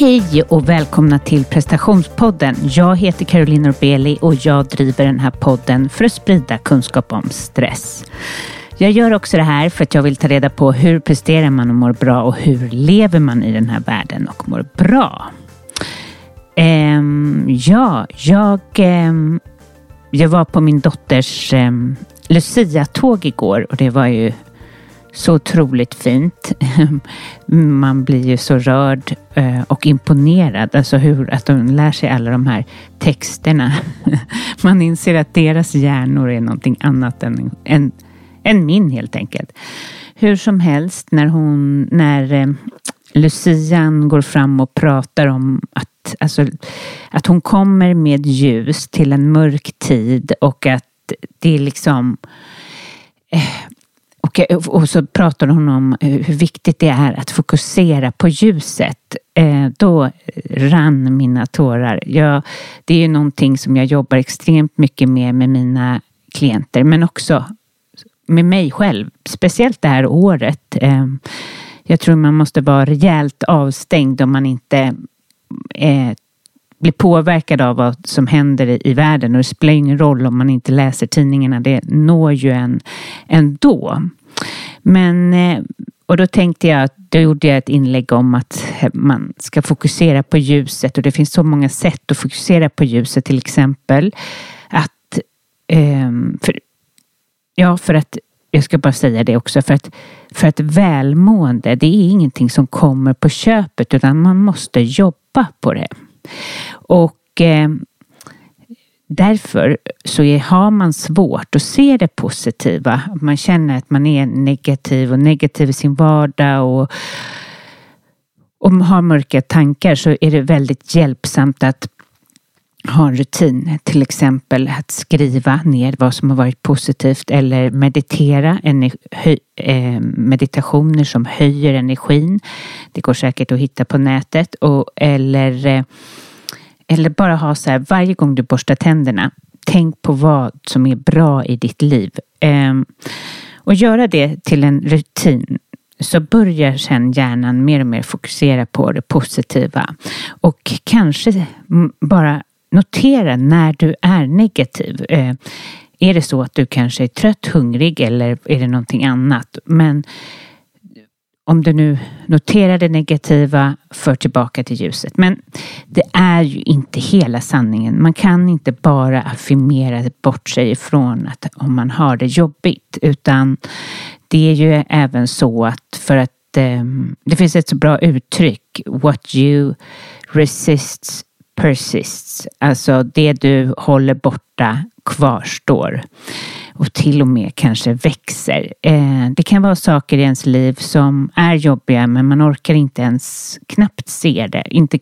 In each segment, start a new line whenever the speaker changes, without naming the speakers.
Hej och välkomna till prestationspodden. Jag heter Caroline Norbeli och jag driver den här podden för att sprida kunskap om stress. Jag gör också det här för att jag vill ta reda på hur presterar man och mår bra och hur lever man i den här världen och mår bra. Ehm, ja, jag, ehm, jag var på min dotters um, Lucia-tåg igår och det var ju så otroligt fint. Man blir ju så rörd eh, och imponerad. Alltså hur att de lär sig alla de här texterna. Man inser att deras hjärnor är någonting annat än, än, än min helt enkelt. Hur som helst, när hon, när eh, Lucian går fram och pratar om att, alltså, att hon kommer med ljus till en mörk tid och att det är liksom eh, och, eh, och, så pratar hon om eh, hur viktigt det är att fokusera på ljuset. Eh, då rann mina tårar. Jag, det är ju någonting som jag jobbar extremt mycket med med mina klienter, men också med mig själv. Speciellt det här året. Eh, jag tror man måste vara rejält avstängd om man inte eh, blir påverkad av vad som händer i, i världen och det spelar ingen roll om man inte läser tidningarna. Det når ju en ändå. Men, eh, och då tänkte jag, då gjorde jag ett inlägg om att man ska fokusera på ljuset och det finns så många sätt att fokusera på ljuset. Till exempel att, ehm, för, ja för att jag ska bara säga det också, för att, för att välmående, det är ingenting som kommer på köpet utan man måste jobba på det. Och eh, Därför så är, har man svårt att se det positiva. Man känner att man är negativ och negativ i sin vardag och om man har mörka tankar så är det väldigt hjälpsamt att ha en rutin, till exempel att skriva ner vad som har varit positivt eller meditera, eh, meditationer som höjer energin. Det går säkert att hitta på nätet och, eller eh, eller bara ha så här, varje gång du borstar tänderna, tänk på vad som är bra i ditt liv. Ehm, och göra det till en rutin så börjar sen hjärnan mer och mer fokusera på det positiva. Och kanske bara notera när du är negativ. Ehm, är det så att du kanske är trött, hungrig eller är det någonting annat? Men om du nu noterar det negativa, för tillbaka till ljuset. Men det är ju inte hela sanningen. Man kan inte bara affirmera bort sig ifrån att om man har det jobbigt, utan det är ju även så att för att eh, det finns ett så bra uttryck, what you resist persists. Alltså det du håller borta kvarstår och till och med kanske växer. Eh, det kan vara saker i ens liv som är jobbiga men man orkar inte ens knappt se det, inte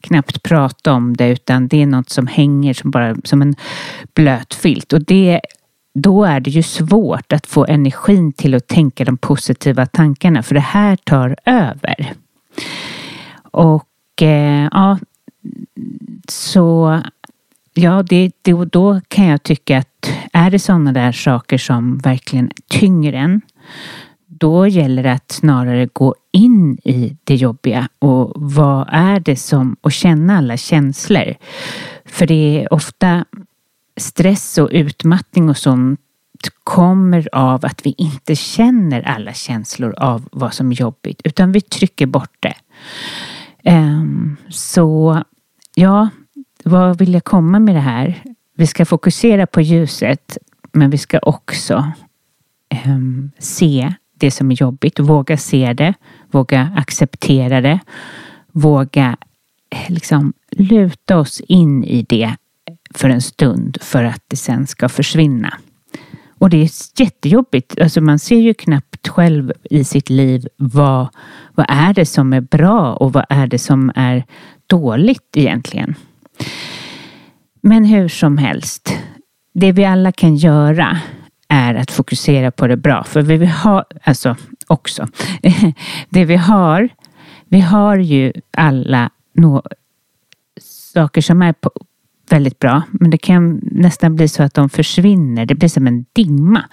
knappt prata om det utan det är något som hänger som bara som en blöt filt och det då är det ju svårt att få energin till att tänka de positiva tankarna för det här tar över. Och eh, ja, så ja, det, det, då kan jag tycka att är det sådana där saker som verkligen tynger en, då gäller det att snarare gå in i det jobbiga och vad är det som, och känna alla känslor. För det är ofta stress och utmattning och sånt kommer av att vi inte känner alla känslor av vad som är jobbigt utan vi trycker bort det. Um, så ja, vad vill jag komma med det här? Vi ska fokusera på ljuset, men vi ska också um, se det som är jobbigt. Våga se det, våga acceptera det, våga eh, liksom luta oss in i det för en stund för att det sen ska försvinna. Och det är jättejobbigt. Alltså man ser ju knappt själv i sitt liv vad, vad är det som är bra och vad är det som är dåligt egentligen. Men hur som helst, det vi alla kan göra är att fokusera på det bra. För vi har, alltså också, det vi har, vi har ju alla no saker som är på, väldigt bra, men det kan nästan bli så att de försvinner. Det blir som en dimma,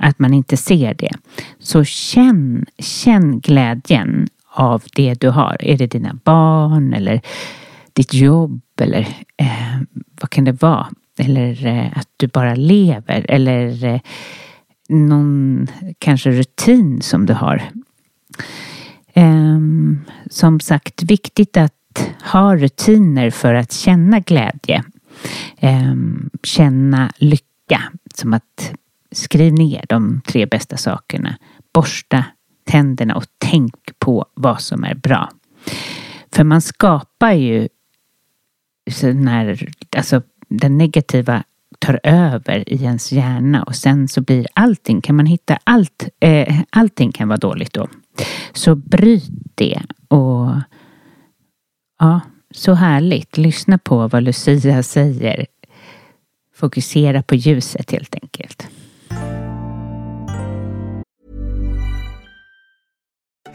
att man inte ser det. Så känn, känn glädjen av det du har? Är det dina barn eller ditt jobb eller eh, vad kan det vara? Eller eh, att du bara lever eller eh, någon kanske rutin som du har. Ehm, som sagt, viktigt att ha rutiner för att känna glädje. Ehm, känna lycka. Som att skriv ner de tre bästa sakerna. Borsta tänderna och tänk på vad som är bra. För man skapar ju när alltså, den negativa tar över i ens hjärna och sen så blir allting, kan man hitta allt, eh, allting kan vara dåligt då. Så bryt det och ja, så härligt. Lyssna på vad Lucia säger. Fokusera på ljuset helt enkelt.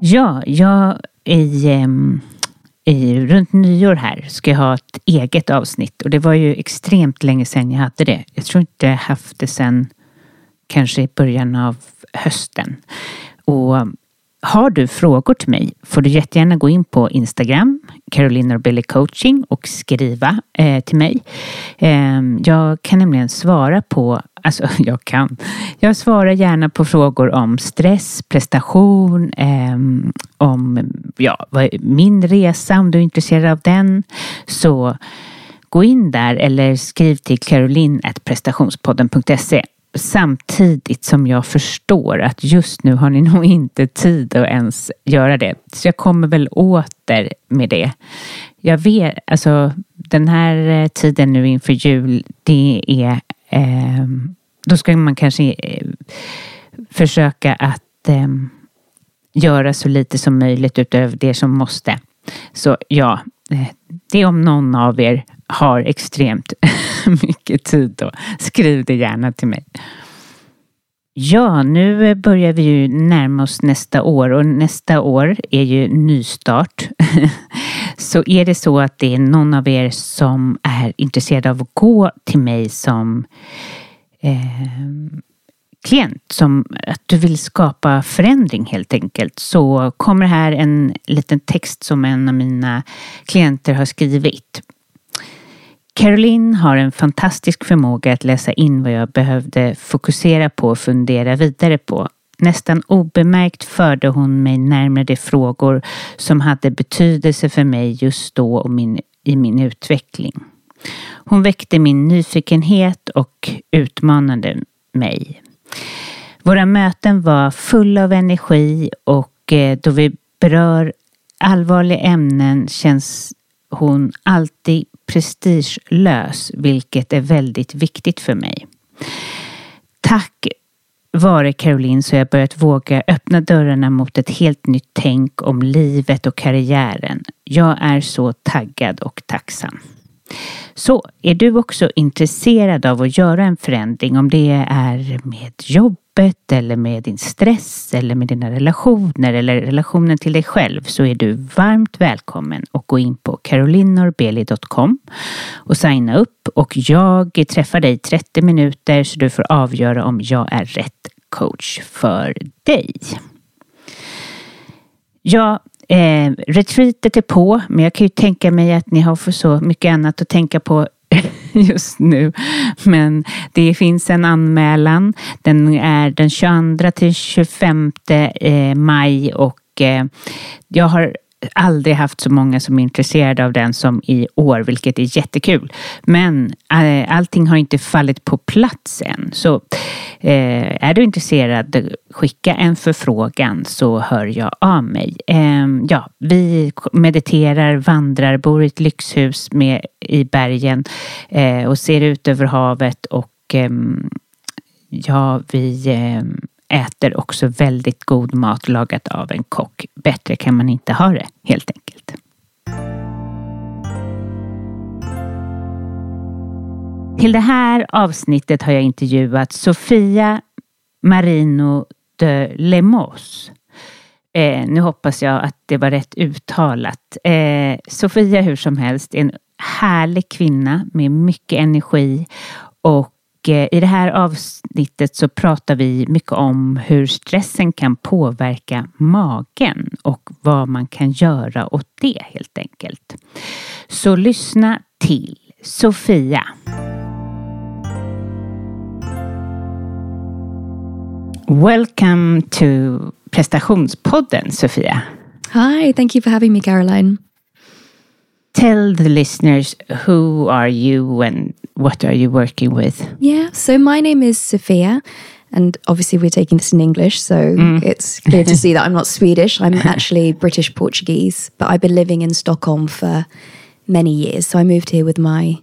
Ja, jag i, i, runt nyår här ska jag ha ett eget avsnitt och det var ju extremt länge sedan jag hade det. Jag tror inte jag haft det sedan kanske i början av hösten. Och har du frågor till mig får du jättegärna gå in på Instagram, Caroline Norbelli coaching och skriva eh, till mig. Eh, jag kan nämligen svara på, alltså jag kan, jag svarar gärna på frågor om stress, prestation, eh, om ja, min resa om du är intresserad av den. Så gå in där eller skriv till caroline.prestationspodden.se samtidigt som jag förstår att just nu har ni nog inte tid att ens göra det. Så jag kommer väl åter med det. Jag vet, alltså den här eh, tiden nu inför jul, det är, eh, då ska man kanske eh, försöka att eh, göra så lite som möjligt utöver det som måste. Så ja, eh, det det om någon av er har extremt mycket tid då, skriv det gärna till mig. Ja, nu börjar vi ju närma oss nästa år och nästa år är ju nystart. så är det så att det är någon av er som är intresserad av att gå till mig som eh, klient, som att du vill skapa förändring helt enkelt, så kommer här en liten text som en av mina klienter har skrivit. Caroline har en fantastisk förmåga att läsa in vad jag behövde fokusera på och fundera vidare på. Nästan obemärkt förde hon mig närmare de frågor som hade betydelse för mig just då och min, i min utveckling. Hon väckte min nyfikenhet och utmanade mig. Våra möten var fulla av energi och eh, då vi berör allvarliga ämnen känns hon alltid prestigelös, vilket är väldigt viktigt för mig. Tack vare Caroline så har jag börjat våga öppna dörrarna mot ett helt nytt tänk om livet och karriären. Jag är så taggad och tacksam. Så är du också intresserad av att göra en förändring, om det är med jobbet eller med din stress eller med dina relationer eller relationen till dig själv så är du varmt välkommen att gå in på carolinorbeli.com och signa upp och jag träffar dig 30 minuter så du får avgöra om jag är rätt coach för dig. Ja, Eh, retreatet är på, men jag kan ju tänka mig att ni har för så mycket annat att tänka på just nu. Men det finns en anmälan. Den är den 22 till 25 eh, maj och eh, jag har aldrig haft så många som är intresserade av den som i år, vilket är jättekul. Men eh, allting har inte fallit på plats än. Så eh, är du intresserad, skicka en förfrågan så hör jag av mig. Eh, ja, vi mediterar, vandrar, bor i ett lyxhus med, i bergen eh, och ser ut över havet och ehm, ja, vi ehm, äter också väldigt god mat lagat av en kock. Bättre kan man inte ha det helt enkelt. Till det här avsnittet har jag intervjuat Sofia Marino de Lemos. Eh, nu hoppas jag att det var rätt uttalat. Eh, Sofia hur som helst är en härlig kvinna med mycket energi och i det här avsnittet så pratar vi mycket om hur stressen kan påverka magen och vad man kan göra åt det helt enkelt. Så lyssna till Sofia. Welcome to prestationspodden Sofia.
Hi, thank you for having me Caroline.
Tell the listeners who are you and what are you working with?
Yeah, so my name is Sophia, and obviously we're taking this in English, so mm. it's clear to see that I'm not Swedish. I'm actually British Portuguese, but I've been living in Stockholm for many years. So I moved here with my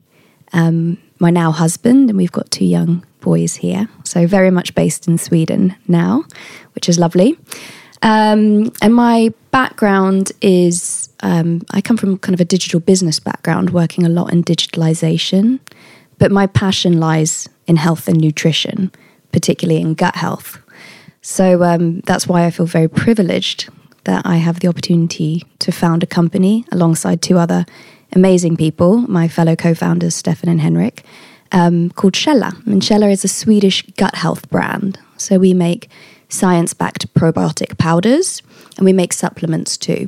um, my now husband, and we've got two young boys here. So very much based in Sweden now, which is lovely. Um, and my background is um, I come from kind of a digital business background, working a lot in digitalization. But my passion lies in health and nutrition, particularly in gut health. So um, that's why I feel very privileged that I have the opportunity to found a company alongside two other amazing people, my fellow co founders, Stefan and Henrik, um, called Källa. And Källa is a Swedish gut health brand. So we make science backed probiotic powders and we make supplements too.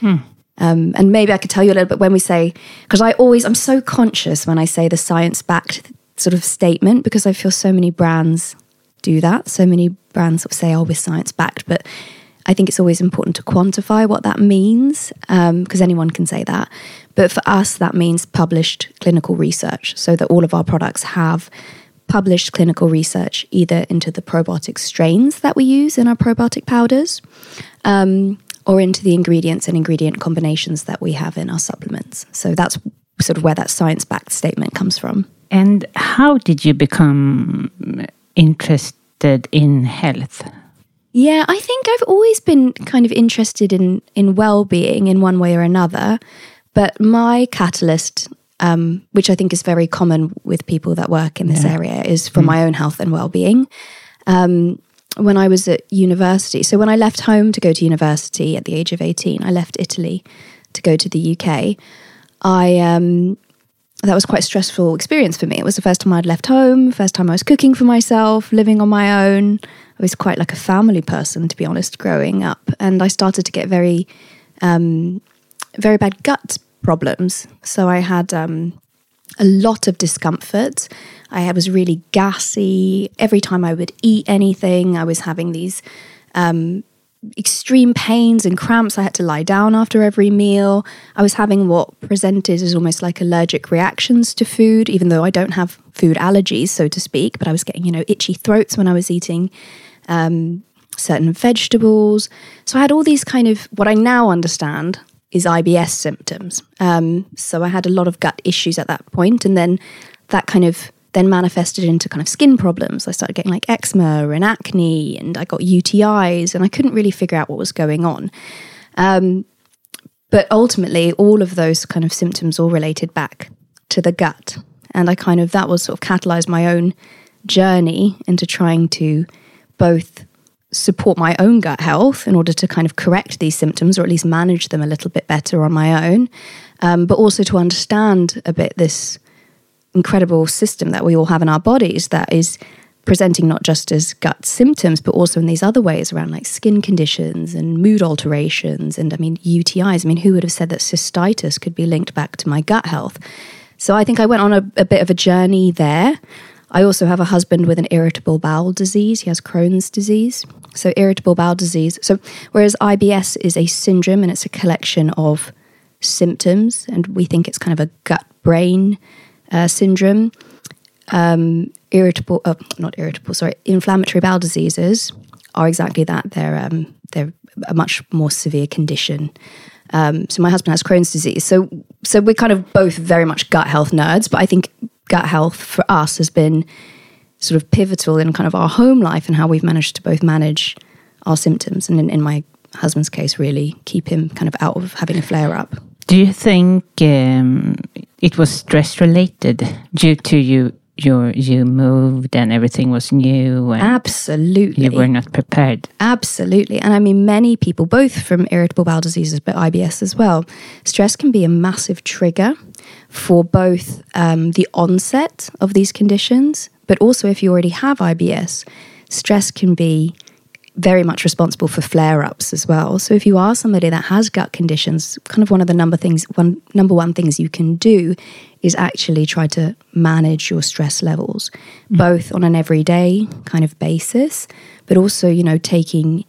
Hmm. Um, and maybe I could tell you a little bit when we say, because I always, I'm so conscious when I say the science backed sort of statement because I feel so many brands do that. So many brands sort of say, oh, we're science backed. But I think it's always important to quantify what that means because um, anyone can say that. But for us, that means published clinical research so that all of our products have published clinical research either into the probiotic strains that we use in our probiotic powders um, or into the ingredients and ingredient combinations that we have in our supplements. So that's sort of where that science backed statement comes from.
And how did you become interested in health?
Yeah, I think I've always been kind of interested in in well-being in one way or another, but my catalyst um, which I think is very common with people that work in this yeah. area, is from mm. my own health and well-being. Um, when I was at university. So when I left home to go to university at the age of 18, I left Italy to go to the UK. I um, that was quite a stressful experience for me. It was the first time I'd left home, first time I was cooking for myself, living on my own. I was quite like a family person, to be honest, growing up, and I started to get very, um, very bad gut problems. So I had um, a lot of discomfort. I was really gassy. Every time I would eat anything, I was having these um, extreme pains and cramps. I had to lie down after every meal. I was having what presented as almost like allergic reactions to food, even though I don't have food allergies, so to speak. But I was getting, you know, itchy throats when I was eating um, certain vegetables. So I had all these kind of what I now understand is IBS symptoms. Um, so I had a lot of gut issues at that point, and then that kind of then manifested into kind of skin problems. I started getting like eczema and acne, and I got UTIs, and I couldn't really figure out what was going on. Um, but ultimately, all of those kind of symptoms all related back to the gut. And I kind of, that was sort of catalyzed my own journey into trying to both support my own gut health in order to kind of correct these symptoms or at least manage them a little bit better on my own, um, but also to understand a bit this incredible system that we all have in our bodies that is presenting not just as gut symptoms, but also in these other ways around like skin conditions and mood alterations. And I mean, UTIs. I mean, who would have said that cystitis could be linked back to my gut health? So I think I went on a, a bit of a journey there. I also have a husband with an irritable bowel disease. He has Crohn's disease. So, irritable bowel disease. So, whereas IBS is a syndrome and it's a collection of symptoms, and we think it's kind of a gut brain uh, syndrome, um, irritable, uh, not irritable, sorry, inflammatory bowel diseases are exactly that. They're, um, they're a much more severe condition. Um, so my husband has Crohn's disease. So so we're kind of both very much gut health nerds, but I think gut health for us has been sort of pivotal in kind of our home life and how we've managed to both manage our symptoms and in, in my husband's case really keep him kind of out of having a flare up.
Do you think um, it was stress related due to you you you moved and everything was new and
Absolutely.
you were not prepared?
Absolutely. And I mean, many people, both from irritable bowel diseases, but IBS as well, stress can be a massive trigger for both um, the onset of these conditions, but also if you already have IBS, stress can be very much responsible for flare ups as well. So if you are somebody that has gut conditions, kind of one of the number things one number one things you can do is actually try to manage your stress levels, mm. both on an everyday kind of basis, but also, you know, taking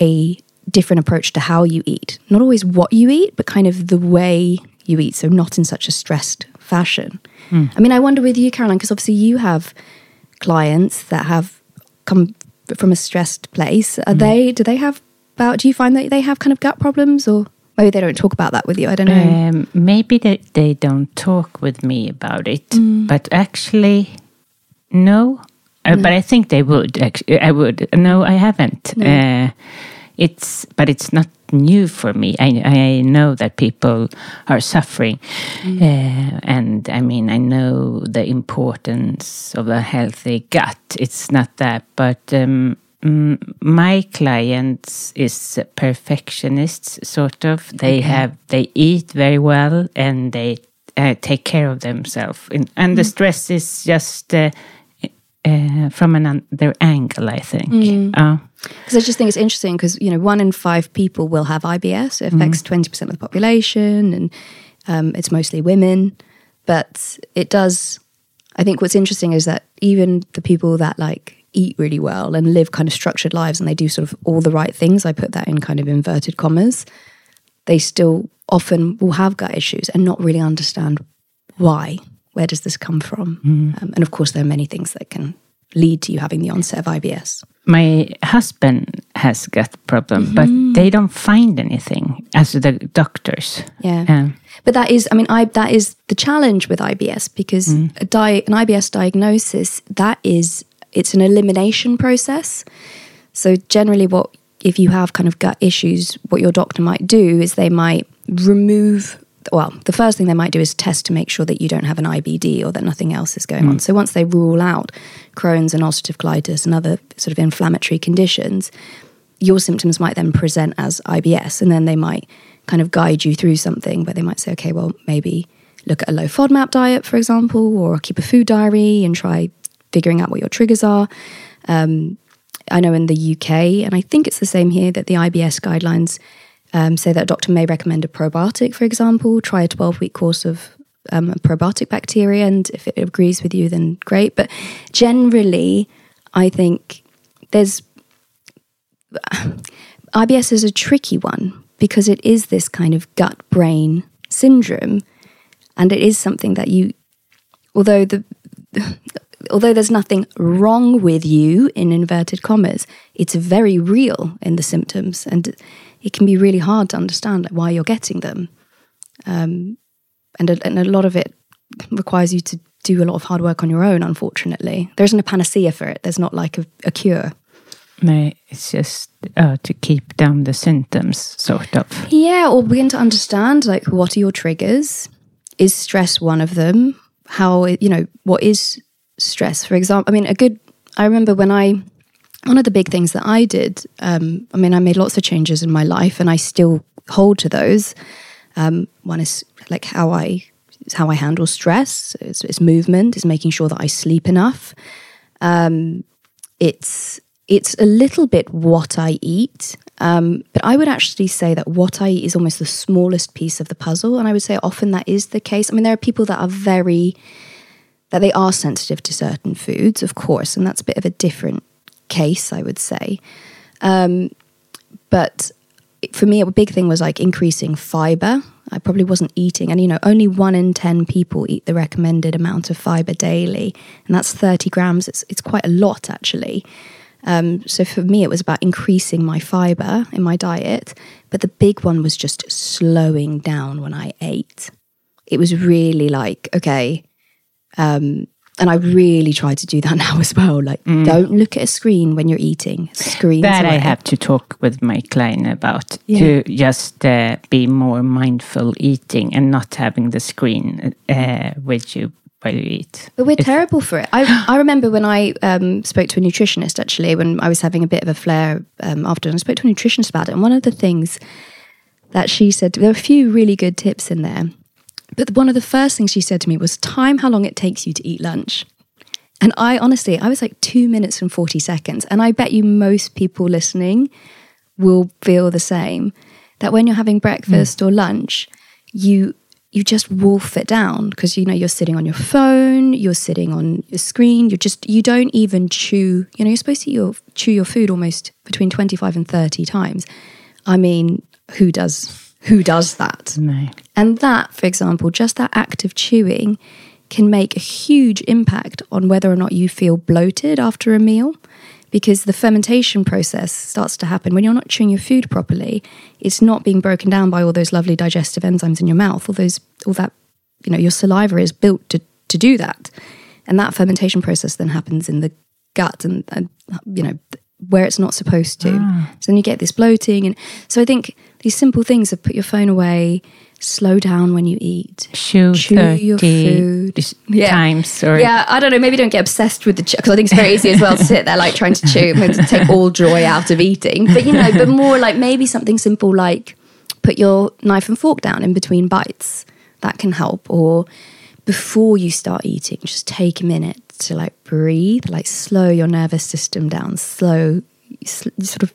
a different approach to how you eat. Not always what you eat, but kind of the way you eat. So not in such a stressed fashion. Mm. I mean, I wonder with you, Caroline, because obviously you have clients that have come from a stressed place. Are they? Do they have? About? Do you find that they have kind of gut problems, or maybe they don't talk about that with you? I don't know.
Um, maybe they, they don't talk with me about it, but actually, no. Uh, But I think they would. Actually, I would. No, I haven't. Uh, it's but it's not new for me. I I know that people are suffering, uh, and I mean I know the importance of a healthy gut. It's not that, but. Um, mm, my clients is perfectionists sort of. They have they eat very well and they uh, take care of themselves. And, and the stress is just uh, uh, from another angle i think. Uh,
Because I just think it's interesting because you know one in five people will have IBS. It affects 20 percent of the population, and um, it's mostly women. But it does. I think what's interesting is that even the people that like eat really well and live kind of structured lives, and they do sort of all the right things. I put that in kind of inverted commas. They still often will have gut issues and not really understand why. Where does this come from? Um, and of course, there are many things that can lead to you having the onset of IBS.
my husband has gut problem but they don't find anything as the doctors
Yeah.
Um,
But that is, I mean, I, that is the challenge with IBS because a di- an IBS diagnosis that is it's an elimination process. So generally, what if you have kind of gut issues, what your doctor might do is they might remove. Well, the first thing they might do is test to make sure that you don't have an IBD or that nothing else is going on. So once they rule out Crohn's and ulcerative colitis and other sort of inflammatory conditions, your symptoms might then present as IBS, and then they might kind of guide you through something where they might say, okay, well, maybe look at a low FODMAP diet, for example, or keep a food diary and try figuring out what your triggers are. Um, I know in the UK, and I think it's the same here, that the IBS guidelines um, say that a doctor may recommend a probiotic, for example, try a 12 week course of um, probiotic bacteria, and if it agrees with you, then great. But generally, I think there's IBS is a tricky one because it is this kind of gut brain syndrome. And it is something that you, although the, although there's nothing wrong with you in inverted commas, it's very real in the symptoms, and it can be really hard to understand like, why you're getting them. Um, and a, and a lot of it requires you to do a lot of hard work on your own. Unfortunately, there isn't a panacea for it. There's not like a, a cure.
No, it's just uh, to keep down the symptoms, sort of.
Yeah, or begin to understand like what are your triggers? Is stress one of them? How you know what is stress? For example, I mean, a good. I remember when I one of the big things that I did. Um, I mean, I made lots of changes in my life, and I still hold to those. Um, one is like how I how I handle stress. It's, it's, movement. It's making sure that I sleep enough. Um, it's it's a little bit what I eat, um, but I would actually say that what I eat is almost the smallest piece of the puzzle, and I would say often that is the case. I mean, there are people that are very that they are sensitive to certain foods, of course, and that's a bit of a different case, I would say. Um, but for me, a big thing was like increasing fiber. I probably wasn't eating, and you know, only one in ten people eat the recommended amount of fiber daily, and that's thirty grams. It's it's quite a lot actually. Um, so for me, it was about increasing my fiber in my diet. But the big one was just slowing down when I ate. It was really like, okay, um, and I really try to do that now as well. Like, mm. don't look at a screen when you're eating. Screen.
That away. I have to talk with my client about yeah. to just uh, be more mindful eating and not having the screen uh, with you while you eat.
But we're if, terrible for it. I, I remember when I um, spoke to a nutritionist actually, when I was having a bit of a flare um, after, and I spoke to a nutritionist about it. And one of the things that she said, there are a few really good tips in there. But one of the first things she said to me was, time how long it takes you to eat lunch. And I honestly, I was like two minutes and 40 seconds. And I bet you most people listening will feel the same that when you're having breakfast mm. or lunch, you you just wolf it down because you know you're sitting on your phone, you're sitting on your screen, you're just you don't even chew. You know, you're supposed to your, chew your food almost between 25 and 30 times. I mean, who does who does that?
No.
And that, for example, just that act of chewing can make a huge impact on whether or not you feel bloated after a meal because the fermentation process starts to happen when you're not chewing your food properly. It's not being broken down by all those lovely digestive enzymes in your mouth. All those, all that, you know, your saliva is built to to do that, and that fermentation process then happens in the gut and, and you know where it's not supposed to. Ah. So then you get this bloating, and so I think these simple things of put your phone away, slow down when you eat.
Chew, Chew your food. Yeah. times. Or...
Yeah, I don't know. Maybe don't get obsessed with the chew because I think it's very easy as well to sit there like trying to chew and to take all joy out of eating. But you know, but more like maybe something simple like put your knife and fork down in between bites. That can help. Or before you start eating, just take a minute to like breathe, like slow your nervous system down, slow, sort of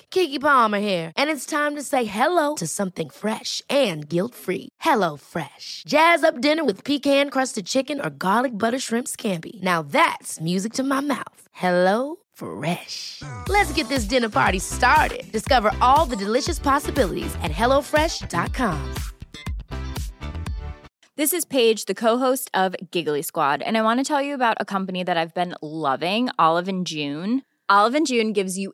Keke Palmer here. And it's time to say hello to something fresh and guilt-free. Hello Fresh. Jazz up dinner with pecan-crusted chicken or garlic butter shrimp scampi. Now that's music to my mouth. Hello Fresh. Let's get this dinner party started. Discover all the delicious possibilities at hellofresh.com.
This is Paige, the co-host of Giggly Squad, and I want to tell you about a company that I've been loving, Olive and June. Olive and June gives you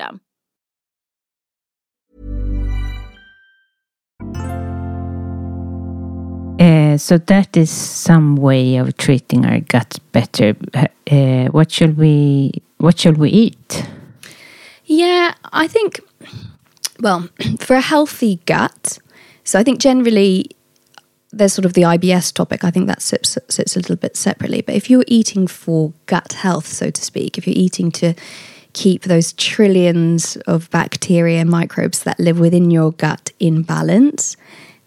Uh, so that is some way of treating our gut better. Uh, what should we What should we eat?
Yeah, I think. Well, for a healthy gut, so I think generally there's sort of the IBS topic. I think that sits, sits a little bit separately. But if you're eating for gut health, so to speak, if you're eating to keep those trillions of bacteria and microbes that live within your gut in balance,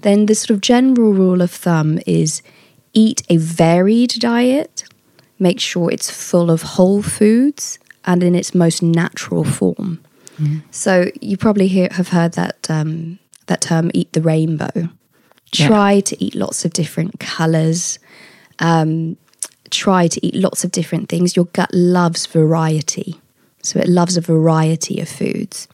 then the sort of general rule of thumb is eat a varied diet, make sure it's full of whole foods and in its most natural form. Mm. So you probably hear, have heard that um, that term "eat the rainbow." Try yeah. to eat lots of different colors. Um, try to eat lots of different things. Your gut loves variety, so it loves a variety of foods.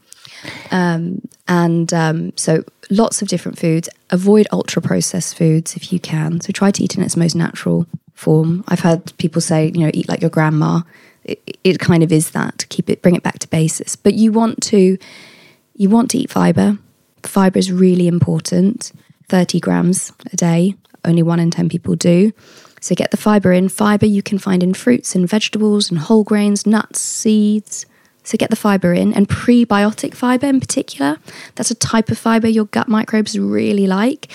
Um, and um, so lots of different foods. Avoid ultra processed foods if you can. So try to eat in its most natural form. I've heard people say, you know, eat like your grandma. It, it kind of is that. Keep it, bring it back to basis. But you want to, you want to eat fiber. Fiber is really important. Thirty grams a day. Only one in ten people do. So get the fiber in. Fiber you can find in fruits and vegetables and whole grains, nuts, seeds. So get the fiber in, and prebiotic fiber in particular. That's a type of fiber your gut microbes really like,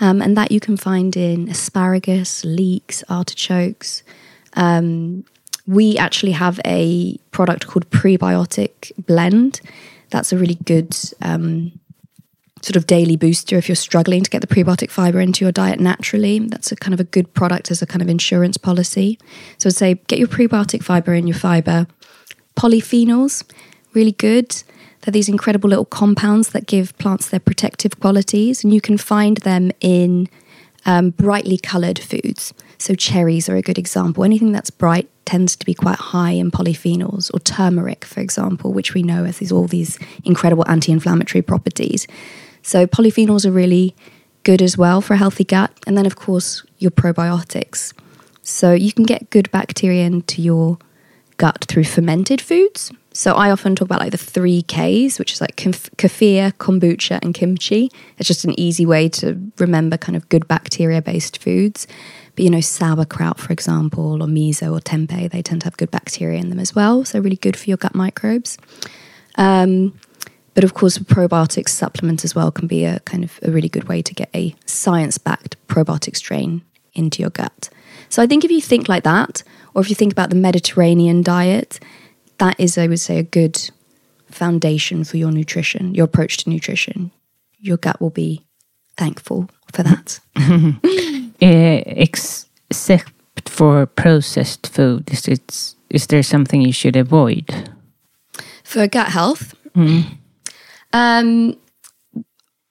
um, and that you can find in asparagus, leeks, artichokes. Um, we actually have a product called Prebiotic Blend. That's a really good um, sort of daily booster if you're struggling to get the prebiotic fiber into your diet naturally. That's a kind of a good product as a kind of insurance policy. So I'd say get your prebiotic fiber in your fiber Polyphenols, really good. They're these incredible little compounds that give plants their protective qualities, and you can find them in um, brightly coloured foods. So, cherries are a good example. Anything that's bright tends to be quite high in polyphenols, or turmeric, for example, which we know has these, all these incredible anti inflammatory properties. So, polyphenols are really good as well for a healthy gut. And then, of course, your probiotics. So, you can get good bacteria into your gut through fermented foods. So I often talk about like the three Ks, which is like kefir, kombucha, and kimchi. It's just an easy way to remember kind of good bacteria based foods. But you know, sauerkraut, for example, or miso or tempeh, they tend to have good bacteria in them as well. So really good for your gut microbes. Um, but of course, probiotic supplement as well can be a kind of a really good way to get a science backed probiotic strain into your gut. So I think if you think like that, or if you think about the Mediterranean diet, that is, I would say, a good foundation for your nutrition, your approach to nutrition. Your gut will be thankful for that.
uh, except for processed food, is, it, is there something you should avoid?
For gut health? Mm. Um,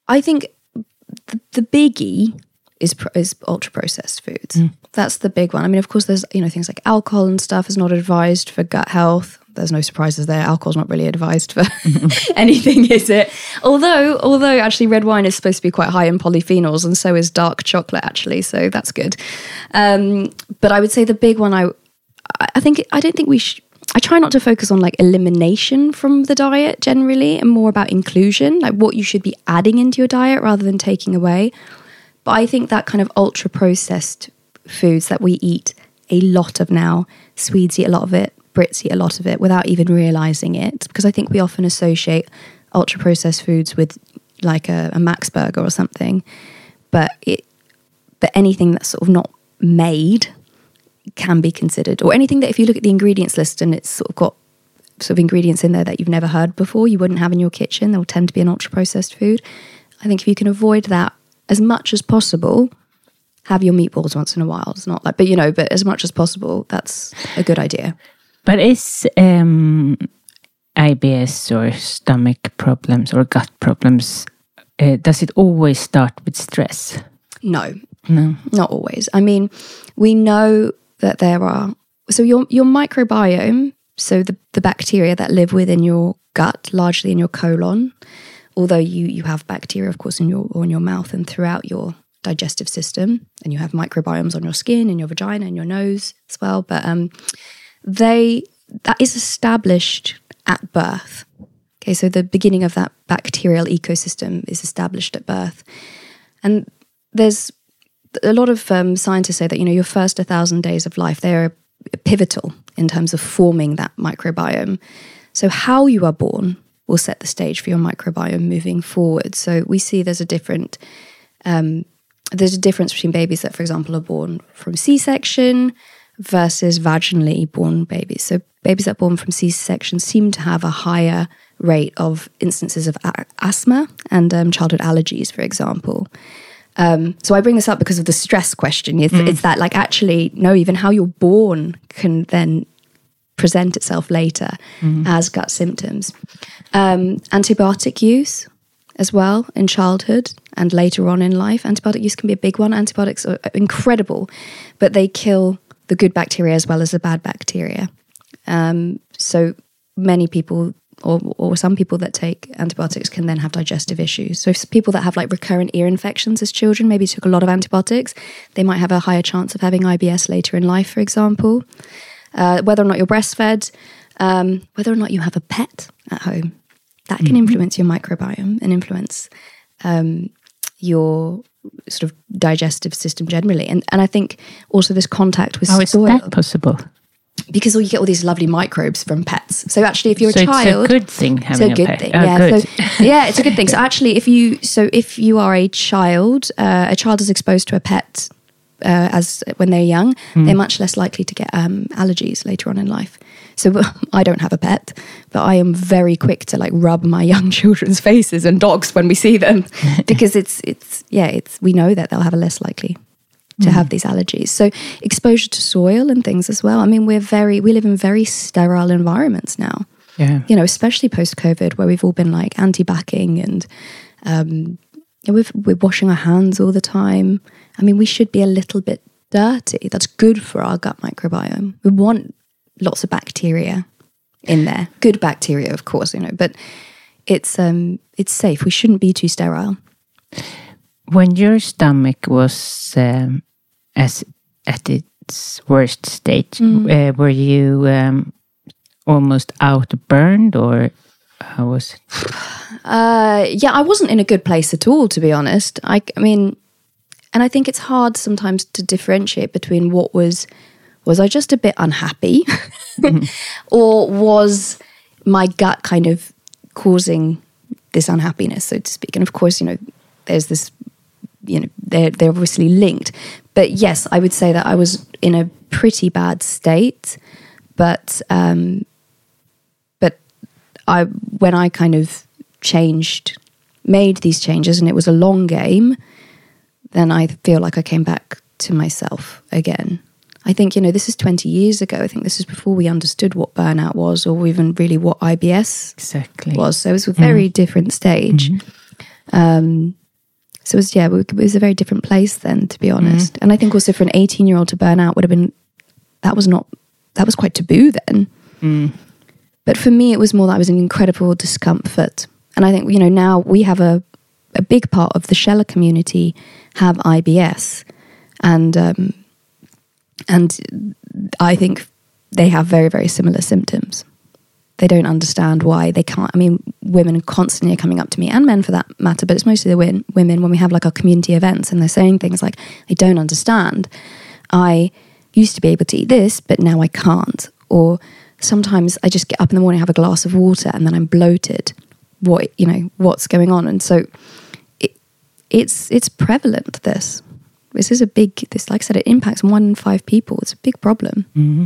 I think the, the biggie is is ultra processed foods. Mm. That's the big one. I mean, of course, there's you know things like alcohol and stuff is not advised for gut health. There's no surprises there. Alcohol's not really advised for anything, is it? Although, although actually, red wine is supposed to be quite high in polyphenols, and so is dark chocolate actually. So that's good. Um, but I would say the big one. I I think I don't think we should. I try not to focus on like elimination from the diet generally and more about inclusion, like what you should be adding into your diet rather than taking away. But I think that kind of ultra processed foods that we eat a lot of now, Swedes eat a lot of it, Brits eat a lot of it without even realizing it. Because I think we often associate ultra processed foods with like a, a Max burger or something. But it, but anything that's sort of not made can be considered, or anything that if you look at the ingredients list and it's sort of got sort of ingredients in there that you've never heard before, you wouldn't have in your kitchen. They'll tend to be an ultra processed food. I think if you can avoid that as much as possible, have your meatballs once in a while. It's not like, but you know, but as much as possible, that's a good idea.
But is um, IBS or stomach problems or gut problems, uh, does it always start with stress?
No,
No.
not always. I mean, we know that there are so your your microbiome, so the, the bacteria that live within your gut, largely in your colon, although you you have bacteria, of course, in your or in your mouth and throughout your digestive system, and you have microbiomes on your skin, in your vagina, and your nose as well. But um, they that is established at birth. Okay, so the beginning of that bacterial ecosystem is established at birth, and there's a lot of um, scientists say that you know your first 1000 days of life they're pivotal in terms of forming that microbiome. So how you are born will set the stage for your microbiome moving forward. So we see there's a different um, there's a difference between babies that for example are born from c-section versus vaginally born babies. So babies that are born from c-section seem to have a higher rate of instances of a- asthma and um, childhood allergies for example um, so I bring this up because of the stress question. It's, it's that like actually no, even how you're born can then present itself later as gut symptoms. Um, antibiotic use as well in childhood and later on in life. Antibiotic use can be a big one. Antibiotics are incredible, but they kill the good bacteria as well as the bad bacteria. Um, so many people or, or some people that take antibiotics can then have digestive issues. So if people that have like recurrent ear infections as children, maybe took a lot of antibiotics, they might have a higher chance of having IBS later in life, for example. Uh, whether or not you're breastfed, um, whether or not you have a pet at home, that can influence your microbiome and influence um, your sort of digestive system generally. And and I think also this contact with
How is
soil
that possible?
Because you get all these lovely microbes from pets. So actually, if you're
so
a child,
it's a good thing
it's
having
a good
pet.
thing.
Oh,
yeah,
good.
So, yeah, it's a good thing. So actually, if you so if you are a child, uh, a child is exposed to a pet uh, as when they're young,
Hmm.
they're much less likely to get um, allergies later on in life. So I don't have a pet, but I am very quick to like rub my young children's faces and dogs when we see them because it's it's yeah it's we know that they'll have a less likely to have these allergies. So exposure to soil and things as well. I mean, we're very we live in very sterile environments now.
yeah.
You know, especially post COVID, where we've all been like anti-backing and um, we've, we're washing our hands all the time. I mean, we should be a little bit dirty. That's good for our gut microbiome. We want lots of bacteria in there, good bacteria, of course. You know, but it's um it's safe. We shouldn't be too sterile.
When your stomach was um, as at its worst stage,
Mm.
uh, were you um, almost outburned, or how was it?
Uh, yeah, I wasn't in a good place at all, to be honest. I, I mean, and I think it's hard sometimes to differentiate between what was was I just a bit unhappy, or was my gut kind of causing this unhappiness, so to speak. And of course, you know, there's this, you know, they're they're obviously linked. But yes, I would say that I was in a pretty bad state, but um, but I when I kind of changed, made these changes, and it was a long game, then I feel like I came back to myself again. I think you know this is twenty years ago. I think this is before we understood what burnout was, or even really what IBS
Exactly.
was. So it was a very different stage. Um, so it was yeah, it was a very different place then, to be honest. And I think also for an eighteen-year-old to burn out would have been that was not that was quite taboo then. But for me, it was more that I was in incredible discomfort. And I think, you know, now we have a, a big part of the Källa community have IBS. And, um, and I think they have very, very similar symptoms. They don't understand why they can't. I mean, women constantly are coming up to me, and men for that matter, but it's mostly the women when we have like our community events and they're saying things like, I don't understand. I used to be able to eat this, but now I can't. Or sometimes I just get up in the morning, have a glass of water, and then I'm bloated. What you know, what's going on? And so it, it's it's prevalent. This this is a big. This, like I said, it impacts one in five people. It's a big problem. Mm-hmm.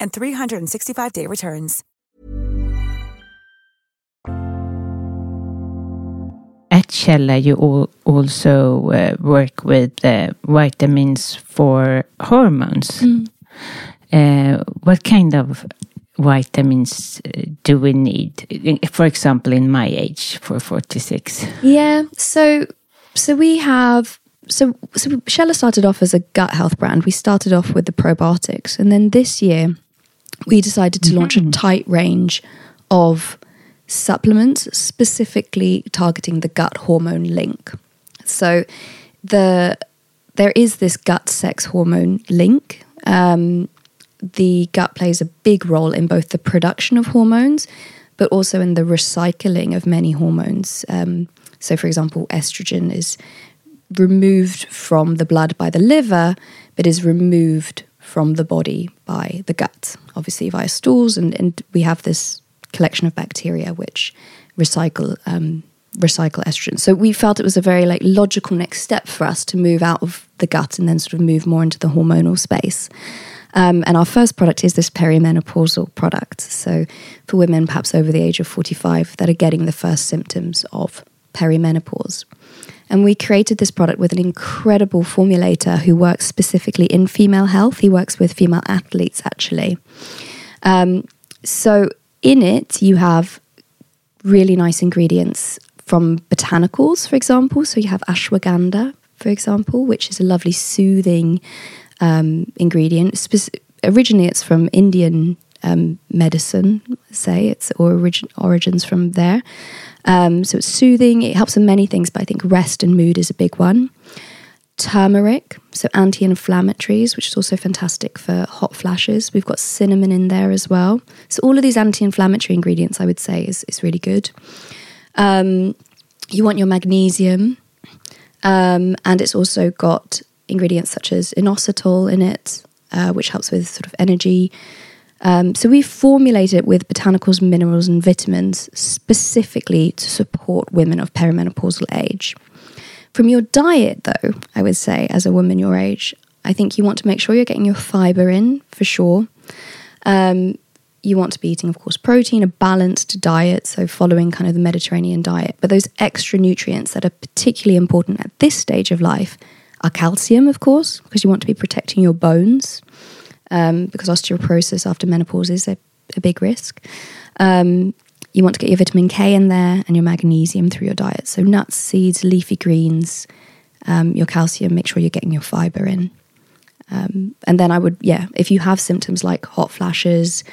and 365-day returns.
At Källa, you all also uh, work with uh, vitamins for hormones. Uh, what kind of vitamins uh, do we need? For example, in my age, for 46.
Yeah. So so we have so so Källa started off as a gut health brand. We started off with the probiotics, and then this year we decided to launch a tight range of supplements specifically targeting the gut hormone link. So the there is this gut sex hormone link. Um, the gut plays a big role in both the production of hormones, but also in the recycling of many hormones. Um, so, for example, estrogen is removed from the blood by the liver, but is removed from the body by the gut, obviously via stools. And, and we have this collection of bacteria which recycle um, recycle estrogen. So we felt it was a very like logical next step for us to move out of the gut and then sort of move more into the hormonal space. Um, and our first product is this perimenopausal product. So for women perhaps over the age of 45 that are getting the first symptoms of perimenopause. And we created this product with an incredible formulator who works specifically in female health. He works with female athletes, actually. Um, so in it, you have really nice ingredients from botanicals, for example. So you have ashwagandha, for example, which is a lovely soothing um, ingredient. Spec- originally, it's from Indian um, medicine, say its origin origins from there. Um, so it's soothing. It helps in many things, but I think rest and mood is a big one. Turmeric, so anti-inflammatories, which is also fantastic for hot flashes. We've got cinnamon in there as well. So all of these anti-inflammatory ingredients, I would say, is is really good. Um, you want your magnesium, um, and it's also got ingredients such as inositol in it, uh, which helps with sort of energy. Um, so we formulate it with botanicals, minerals, and vitamins specifically to support women of perimenopausal age. From your diet, though, I would say, as a woman your age, I think you want to make sure you're getting your fiber in for sure. Um, you want to be eating, of course, protein, a balanced diet, so following kind of the Mediterranean diet. But those extra nutrients that are particularly important at this stage of life are calcium, of course, because you want to be protecting your bones, um, because osteoporosis after menopause is a, a big risk. Um, you want to get your vitamin K in there and your magnesium through your diet. So, nuts, seeds, leafy greens, um, your calcium, make sure you're getting your fiber in. Um, and then I would, yeah, if you have symptoms like hot flashes,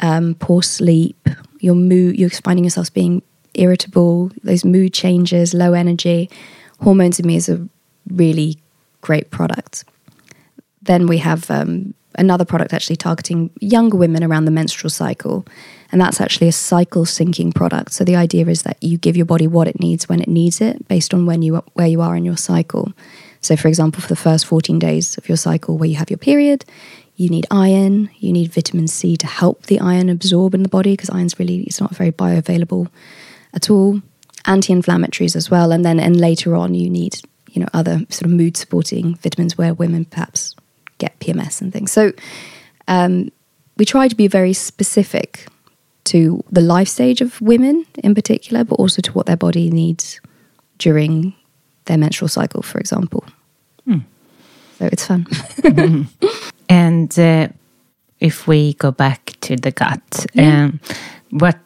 um, poor sleep, your mood, you're finding yourself being irritable, those mood changes, low energy, hormones in me is a really great product. Then we have um, another product actually targeting younger women around the menstrual cycle. And that's actually a cycle syncing product. So the idea is that you give your body what it needs when it needs it based on when you where you are in your cycle. So for example, for the first 14 days of your cycle where you have your period, you need iron, you need vitamin C to help the iron absorb in the body because iron's really it's not very bioavailable at all. anti-inflammatories as well, and then and later on you need you know other sort of mood supporting vitamins where women perhaps get PMS and things. So um, we try to be very specific to the life stage of women in particular, but also to what their body needs during their menstrual cycle, for example.
Hmm.
So it's fun.
And uh, if we go back to the gut,
Yeah.
um, what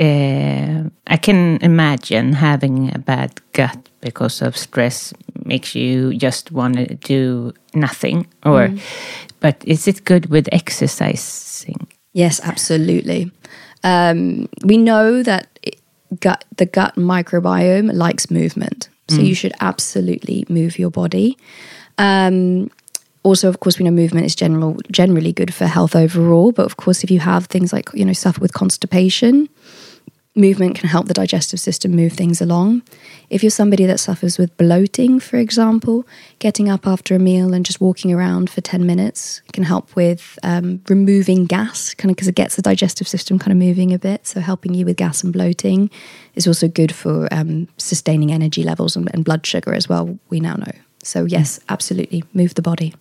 uh, I can imagine having a bad gut because of stress makes you just want to do nothing. Or, but is it good with exercising?
Yes, absolutely. Um, we know that it, gut, the gut microbiome likes movement, so you should absolutely move your body. Um, also, of course, we know movement is general, generally good for health overall. But of course, if you have things like you know suffer with constipation, movement can help the digestive system move things along. If you're somebody that suffers with bloating, for example, getting up after a meal and just walking around for 10 minutes can help with um, removing gas, kind of because it gets the digestive system kind of moving a bit. So, helping you with gas and bloating is also good for um, sustaining energy levels and, and blood sugar as well, we now know. So, yes, absolutely, move the body.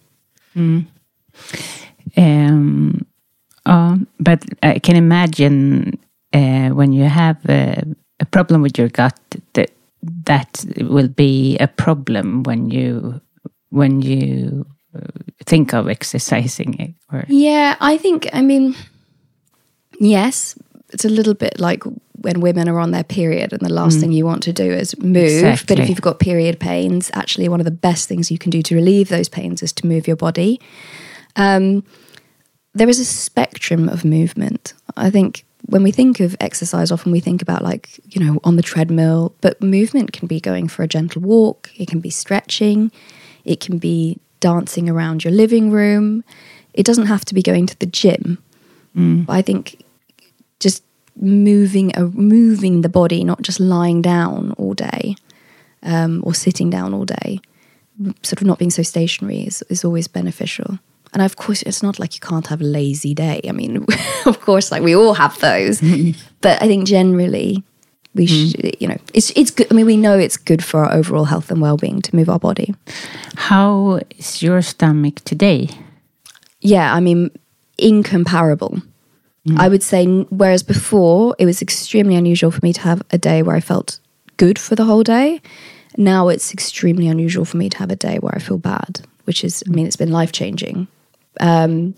Um, oh, but I can imagine uh, when you have a, a problem with your gut that that will be a problem when you when you uh, think of exercising it. Or
Yeah, I think, I mean, yes, it's a little bit like when women are on their period and the last thing you want to do is move. But if you've got period pains, actually, one of the best things you can do to relieve those pains is to move your body. Um, there is a spectrum of movement. I think when we think of exercise, often we think about like, you know, on the treadmill, but movement can be going for a gentle walk, it can be stretching, it can be dancing around your living room. It doesn't have to be going to the gym. But I think just moving, uh, moving the body, not just lying down all day um, or sitting down all day, sort of not being so stationary is, is always beneficial. And of course, it's not like you can't have a lazy day. I mean, of course, like we all have those. but I think generally, we hmm. should, you know, it's it's good. I mean, we know it's good for our overall health and well being to move our body.
how is your stomach today?
Yeah, I mean, incomparable. Hmm. I would say, whereas before it was extremely unusual for me to have a day where I felt good for the whole day. Now it's extremely unusual for me to have a day where I feel bad, which is, I mean, it's been life changing. Um,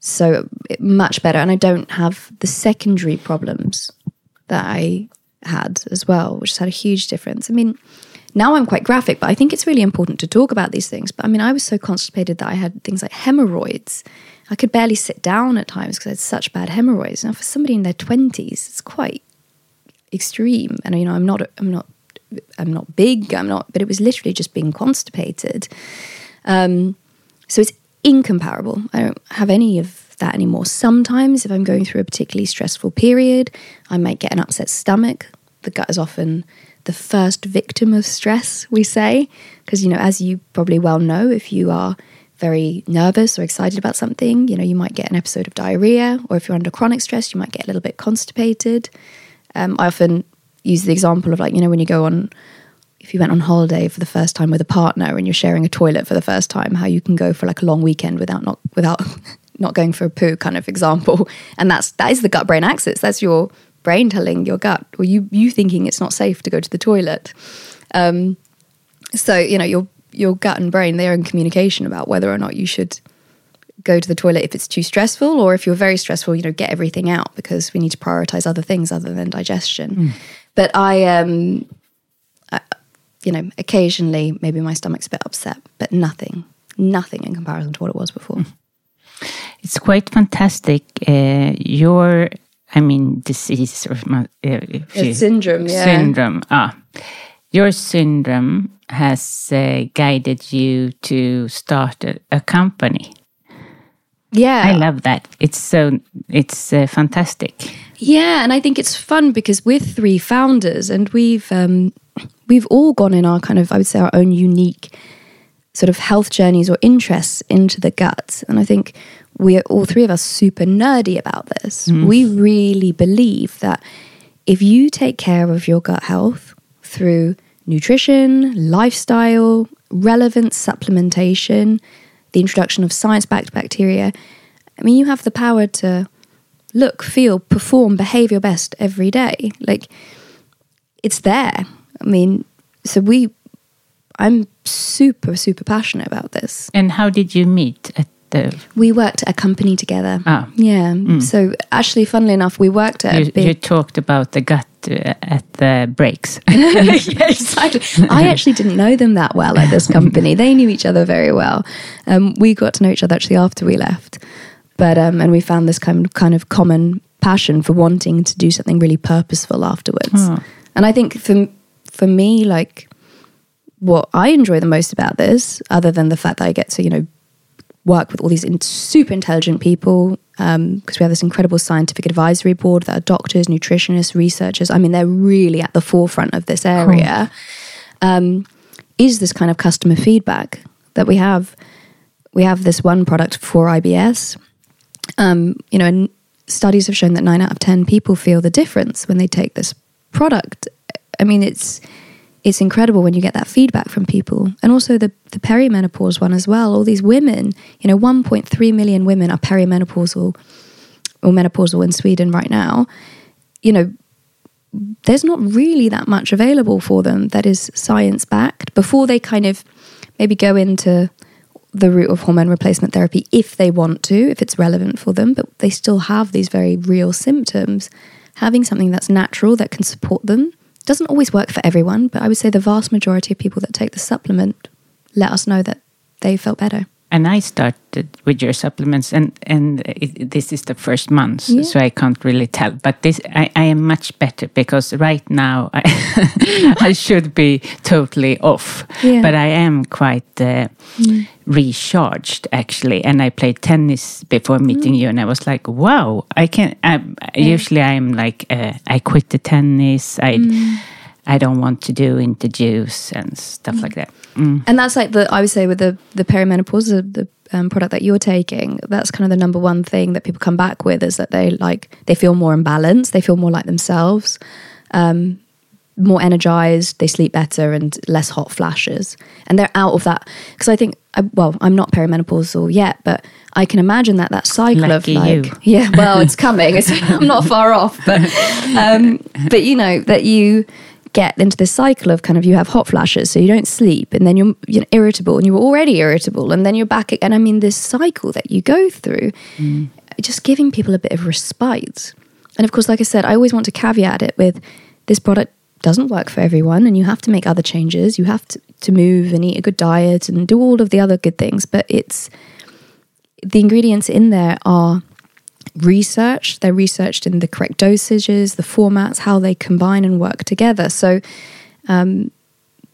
so much better. And I don't have the secondary problems that I had as well, which has had a huge difference. I mean, now I'm quite graphic, but I think it's really important to talk about these things. But I mean, I was so constipated that I had things like hemorrhoids. I could barely sit down at times because I had such bad hemorrhoids. Now, for somebody in their twenties, it's quite extreme. And you know, I'm not, I'm not, I'm not big. I'm not, but it was literally just being constipated. Um, so it's incomparable. I don't have any of that anymore. Sometimes, if I'm going through a particularly stressful period, I might get an upset stomach. The gut is often the first victim of stress, we say, because, you know, as you probably well know, if you are very nervous or excited about something, you know, you might get an episode of diarrhea, or if you're under chronic stress, you might get a little bit constipated. Um, I often use the example of like, you know, when you go on if you went on holiday for the first time with a partner and you're sharing a toilet for the first time, how you can go for like a long weekend without not without not going for a poo kind of example. And that's that is the gut brain axis. That's your brain telling your gut or you you thinking it's not safe to go to the toilet. Um, so you know your your gut and brain they're in communication about whether or not you should go to the toilet if it's too stressful or if you're very stressful you know get everything out because we need to prioritize other things other than digestion but i um you know occasionally maybe my stomach's a bit upset but nothing nothing in comparison to what it was before
It's quite fantastic. Uh, your, I mean, disease or my- uh,
syndrome yeah
syndrome. Ah, your syndrome has uh, guided you to start a, a company.
yeah
I love that. It's so it's uh, fantastic.
Yeah, and I think it's fun because we're three founders, and we've um, we've all gone in our kind of I would say our own unique sort of health journeys or interests into the gut, and I think we're all three of us super nerdy about this. Mm. We really believe that if you take care of your gut health through nutrition, lifestyle, relevant supplementation, the introduction of science backed bacteria, I mean, you have the power to look, feel, perform, behave your best every day. Like, it's there. I mean, so we, I'm super, super passionate about this.
And how did you meet at the?
We worked at a company together.
Ah.
Yeah. So actually, funnily enough, we worked at a
You,
big.
you talked about the gut uh, at the breaks.
yeah, exactly. I actually didn't know them that well at this company. they knew each other very well. Um, we got to know each other actually after we left, but um, and we found this kind of, kind of common passion for wanting to do something really purposeful afterwards. And I think for for me, like what I enjoy the most about this, other than the fact that I get to you know work with all these in- super intelligent people because we have this incredible scientific advisory board that are doctors, nutritionists, researchers. I mean, they're really at the forefront of this area. Um, is this kind of customer feedback that we have? We have this one product for IBS. Um, you know, and studies have shown that nine out of ten people feel the difference when they take this product. I mean, it's it's incredible when you get that feedback from people. And also the, the perimenopause one as well. All these women, you know, 1.3 million women are perimenopausal or menopausal in Sweden right now. You know, there's not really that much available for them that is science backed before they kind of maybe go into the route of hormone replacement therapy if they want to, if it's relevant for them, but they still have these very real symptoms. Having something that's natural that can support them doesn't always work for everyone, but I would say the vast majority of people that take the supplement let us know that they felt better.
and I started with your supplements, and and it, this is the first month,
Yeah.
so I can't really tell. But this, I, I am much better because right now I, I should be totally off,
Yeah.
but I am quite uh, recharged actually. And I played tennis before meeting you, and I was like, wow, I can. I, Usually I'm like, uh, I quit the tennis. I. I don't want to do interviews and stuff like that. Mm.
And that's like the I would say with the the perimenopause, the, the um, product that you're taking. That's kind of the number one thing that people come back with is that they like they feel more in balance, they feel more like themselves, um, more energized, they sleep better, and less hot flashes. And they're out of that because I think I, well, I'm not perimenopausal yet, but I can imagine that that cycle
Lucky
of like
you.
yeah, well, it's coming. It's, I'm not far off, but um, but you know that you get into this cycle of kind of you have hot flashes, so you don't sleep, and then you're, you're irritable, and you're already irritable, and then you're back. And I mean, this cycle that you go through, just giving people a bit of respite. And of course, like I said, I always want to caveat it with this product doesn't work for everyone, and you have to make other changes. You have to, to move and eat a good diet and do all of the other good things, but it's the ingredients in there are researched. They're researched in the correct dosages, the formats, how they combine and work together. So um,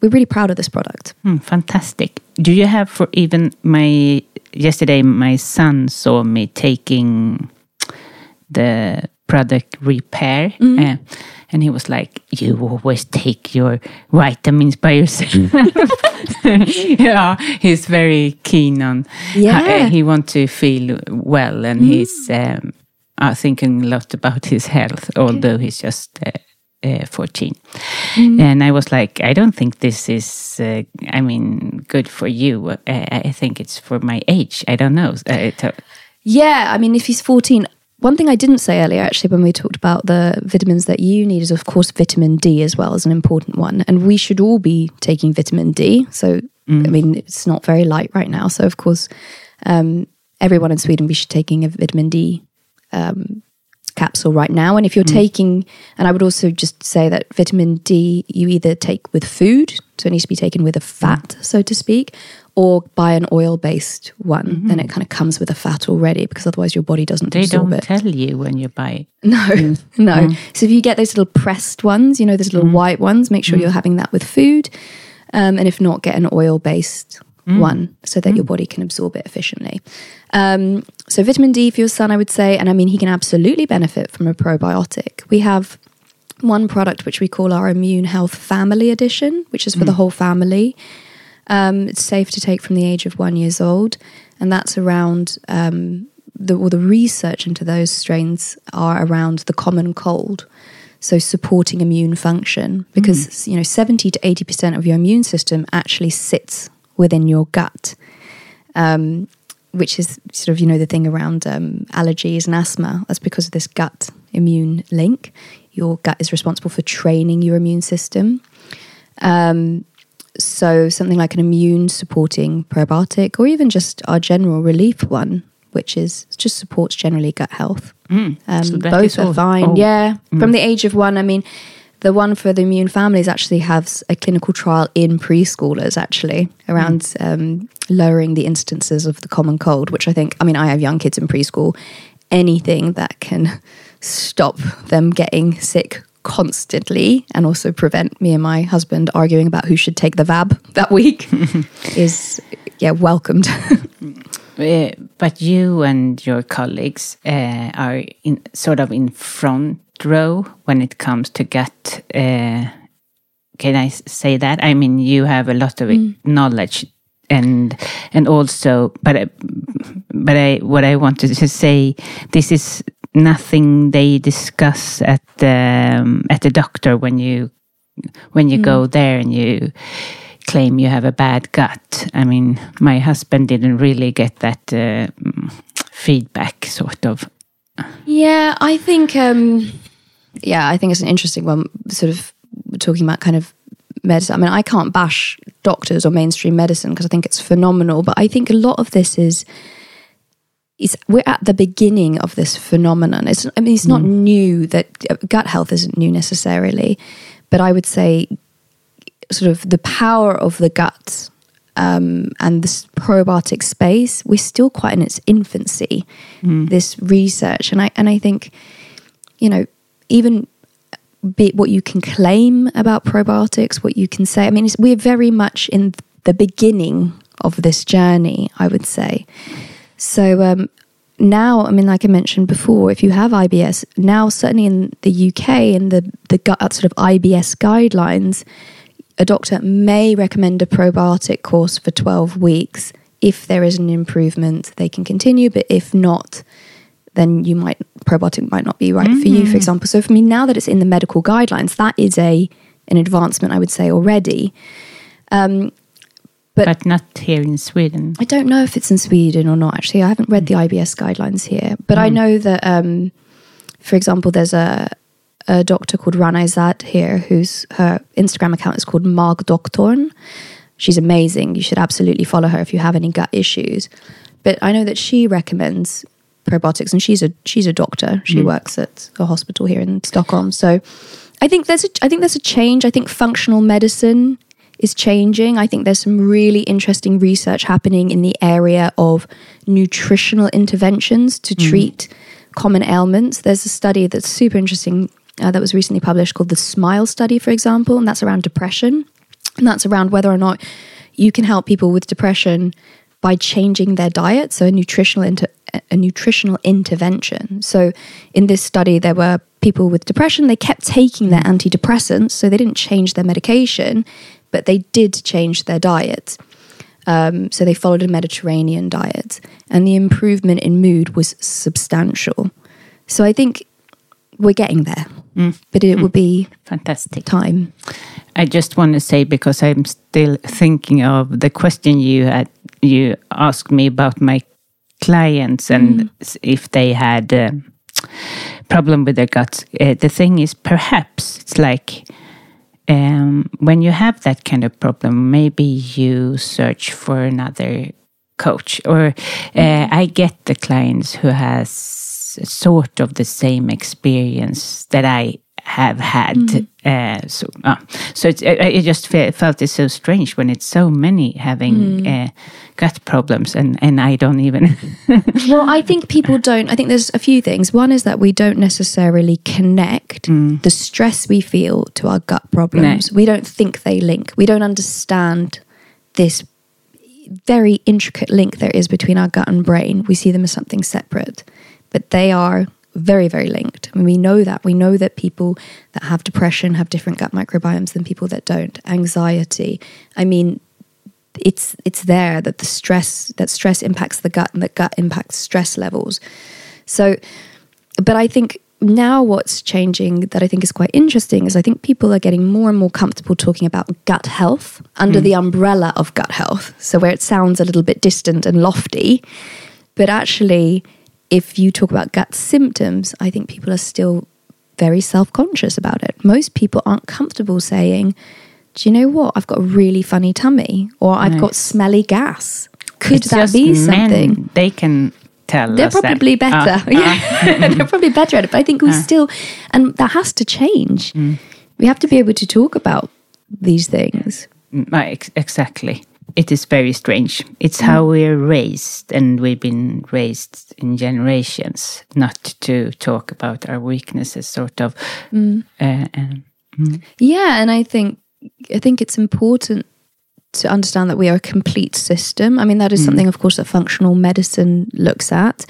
we're really proud of this product.
Hmm, fantastic. Do you have for even my yesterday? My son saw me taking the product repair, uh, and he was like, "You always take your vitamins by yourself." yeah, he's very keen on.
Yeah.
uh, he wants to feel well, and he's um, uh, thinking a lot about his health, although he's just. Uh, uh, 14 and i was like i don't think this is uh, i mean good for you uh, i think it's for my age i don't know uh, uh,
Yeah, I mean, if he's 14, one thing I didn't say earlier, actually, when we talked about the vitamins that you need, is of course vitamin D as well as an important one. And we should all be taking vitamin D. So, I mean, it's not very light right now. So, of course, um, everyone in Sweden, we should be taking a vitamin D um, capsule right now. And if you're taking, and I would also just say that vitamin D you either take with food, so it needs to be taken with a fat, so to speak, or buy an oil based one. Then mm-hmm. it kind of comes with a fat already because otherwise your body doesn't
they
absorb
don't
it.
tell you when you buy
No, mm. no. Mm. So if you get those little pressed ones, you know, those little mm. white ones, make sure you're having that with food. Um, and if not, get an oil based one so that your body can absorb it efficiently. Um, so vitamin D for your son, I would say, and I mean, he can absolutely benefit from a probiotic. We have one product which we call our Immune Health Family Edition, which is for the whole family. Um, it's safe to take from the age of one years old, and that's around um, the or the research into those strains are around the common cold. So supporting immune function because
Mm.
you know 70 to 80% of your immune system actually sits within your gut. Um, which is sort of you know the thing around um, allergies and asthma. That's because of this gut immune link. Your gut is responsible for training your immune system. Um, so something like an immune supporting probiotic, or even just our general relief one, which is just supports generally gut health. Um,
So
both are
all-
fine.
all-
Yeah, from the age of one. I mean, the one for the immune families actually has a clinical trial in preschoolers actually around um, lowering the instances of the common cold, which I think. I mean, I have young kids in preschool. Anything that can stop them getting sick constantly and also prevent me and my husband arguing about who should take the vab that week is yeah welcomed
Uh, but you and your colleagues uh, are in sort of in front row when it comes to gut. Uh, can i say that? I mean, you have a lot of knowledge, and and also, but I- but I what I wanted to say, this is nothing they discuss at the um, at the doctor when you when you go there and you claim you have a bad gut. I mean, my husband didn't really get that uh, mm, feedback, sort of.
Yeah, I think um yeah, I think it's an interesting one sort of talking about kind of medicine. I mean, I can't bash doctors or mainstream medicine because I think it's phenomenal, but I think a lot of this is is we're at the beginning of this phenomenon. It's I mean, it's not new that uh, gut health isn't new necessarily, but I would say sort of the power of the gut um, and this probiotic space, we're still quite in its infancy. This research, and I and I think, you know, even be what you can claim about probiotics, what you can say. I mean, it's, we're very much in the beginning of this journey. I would say. So um, now, I mean, like I mentioned before, if you have IBS now, certainly in the UK, in the the uh, sort of IBS guidelines, a doctor may recommend a probiotic course for 12 weeks. If there is an improvement, they can continue, but if not, then you might probiotic might not be right for you, for example. So for me, now that it's in the medical guidelines, that is a an advancement, I would say already. But-
but not here in Sweden.
I don't know if it's in Sweden or not. Actually, I haven't read the IBS guidelines here, but I know that, um, for example, there's a a doctor called Rana Izad here, whose her Instagram account is called Mag Doktorn. She's amazing. You should absolutely follow her if you have any gut issues. But I know that she recommends probiotics, and she's a she's a doctor. She works at a hospital here in Stockholm. So I think there's a I think there's a change. I think functional medicine is changing. I think there's some really interesting research happening in the area of nutritional interventions to treat common ailments. There's a study that's super interesting uh, that was recently published called the SMILE study, for example, and that's around depression. And that's around whether or not you can help people with depression by changing their diet, so a nutritional inter- a nutritional intervention. So in this study, there were people with depression. They kept taking their antidepressants, so they didn't change their medication, but they did change their diet. Um, so they followed a Mediterranean diet, and the improvement in mood was substantial. So I think we're getting there, but it will be
Fantastic.
time.
I just want to say because I'm still thinking of the question you had you asked me about my clients and s- if they had a problem with their guts. Uh, the thing is, perhaps it's like um, when you have that kind of problem, maybe you search for another coach. Or uh, I get the clients who has sort of the same experience that I have had. Uh, so, uh, so it's, I, I just fe- felt it's so strange when it's so many having uh, gut problems, and and I don't even.
Well, I think people don't. I think there's a few things. One is that we don't necessarily connect mm. the stress we feel to our gut problems. We don't think they link. We don't understand this very intricate link there is between our gut and brain. We see them as something separate, but they are very, very linked. Mean, we know that. We know that people that have depression have different gut microbiomes than people that don't. Anxiety. I mean, it's it's there that the stress that stress impacts the gut and that gut impacts stress levels. So, but I think now what's changing that I think is quite interesting is I think people are getting more and more comfortable talking about gut health under hmm. the umbrella of gut health. So where it sounds a little bit distant and lofty, but actually, if you talk about gut symptoms, I think people are still very self conscious about it. Most people aren't comfortable saying, Do you know what? I've got a really funny tummy, or I've got smelly gas. Could
It's
that be
men,
something?
They can tell
They're
us that.
probably better.
Ah,
yeah. They're probably better at it. But I think we still, and that has to change.
Mm.
We have to be able to talk about these things.
Mm, ah, ex- exactly. It is very strange. It's
Mm.
how we're raised, and we've been raised in generations not to talk about our weaknesses, sort of.
Mm.
Uh, um,
Yeah, and I think I think it's important to understand that we are a complete system. I mean, that is mm. something, of course, that functional medicine looks at.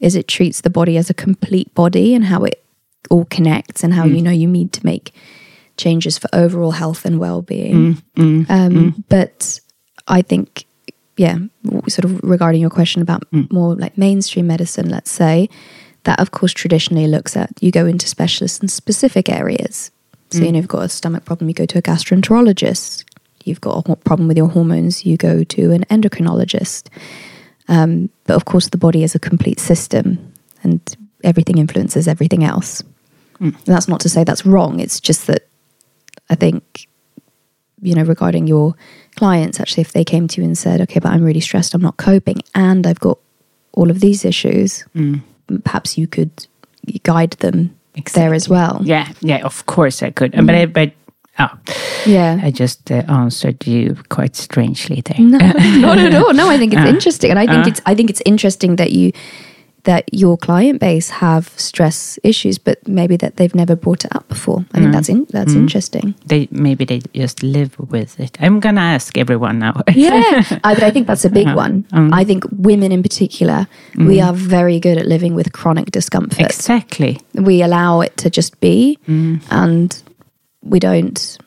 Is it treats the body as a complete body and how it all connects and how mm. you know you need to make changes for overall health and well-being. Mm, um, But I think, yeah, sort of regarding your question about more like mainstream medicine, let's say, that of course traditionally looks at you go into specialists in specific areas. So, you know, mm. you've got a stomach problem, you go to a gastroenterologist. You've got a problem with your hormones, you go to an endocrinologist. Um, but of course, the body is a complete system and everything influences everything else. Mm. And that's not to say that's wrong. It's just that I think, you know, regarding your clients, actually, if they came to you and said, okay, but I'm really stressed, I'm not coping, and I've got all of these issues, mm. perhaps you could guide them there as well.
yeah, yeah, of course I could. But, mm. I, but oh,
Yeah.
I just uh, answered you quite strangely there.
No, not at all. No, I think it's uh, interesting, and I think uh. it's I think it's interesting that you that your client base have stress issues, but maybe that they've never brought it up before. I think mm. that's in, that's mm. interesting.
They maybe they just live with it. I'm gonna ask everyone now.
Yeah, I, but I think that's a big uh-huh. one. Um. I think women in particular, we mm. are very good at living with chronic discomfort.
exactly.
we allow it to just be, and we don't.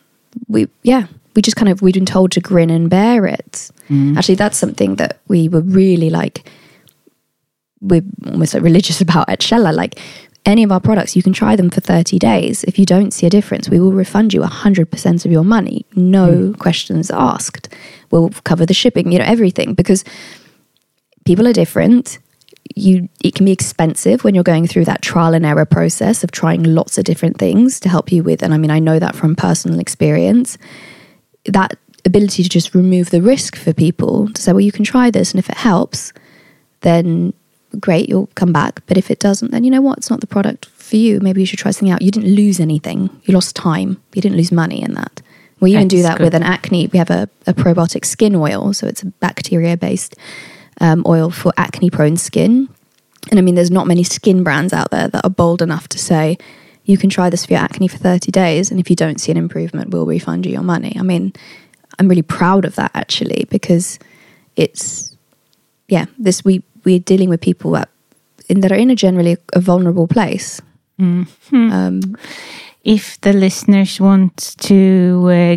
We yeah, we just kind of we've been told to grin and bear it. Actually, that's something that we were really like. We're almost like religious about at Källa. Like any of our products, you can try them for 30 days. If you don't see a difference, we will refund you 100% of your money. No hmm. questions asked. We'll cover the shipping, you know, everything because people are different. You it can be expensive when you're going through that trial and error process of trying lots of different things to help you with and I mean I know that from personal experience. That ability to just remove the risk for people to say, well, you can try this, and if it helps, then great, you'll come back. But if it doesn't, then you know what? It's not the product for you. Maybe you should try something out. You didn't lose anything. You lost time. You didn't lose money in that. We even do
That's
that with an acne. We have a, a probiotic skin oil, so it's a bacteria based um, oil for acne prone skin. And I mean, there's not many skin brands out there that are bold enough to say, you can try this for your acne for 30 days, and if you don't see an improvement, we'll refund you your money. I mean, I'm really proud of that actually because it's, yeah, this we we're dealing with people that, in, that are in a generally a vulnerable place. Um,
If the listeners want to uh,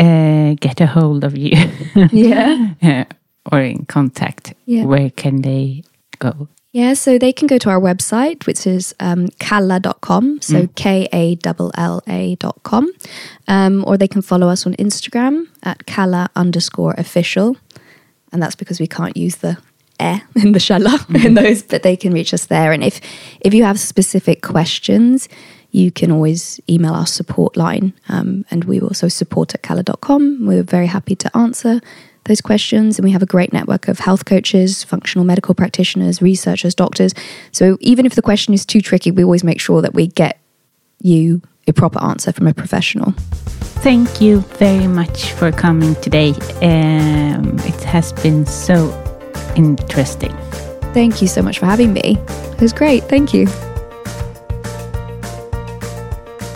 uh, get a hold of you,
yeah.
uh, or in contact,
Yeah.
where can they go?
Yeah, so they can go to our website, which is um, kalla.com, so K A L L A.com, um, or they can follow us on Instagram at kalla underscore official. And that's because we can't use the air in the Källa in those, but they can reach us there. And if, if you have specific questions, you can always email our support line. Um, and we also support at kalla.com. We're very happy to answer those questions. And we have a great network of health coaches, functional medical practitioners, researchers, doctors. So even if the question is too tricky, we always make sure that we get you a proper answer from a professional.
Thank you very much for coming today. Um, it has been so interesting.
Thank you so much for having me. It was great. Thank you.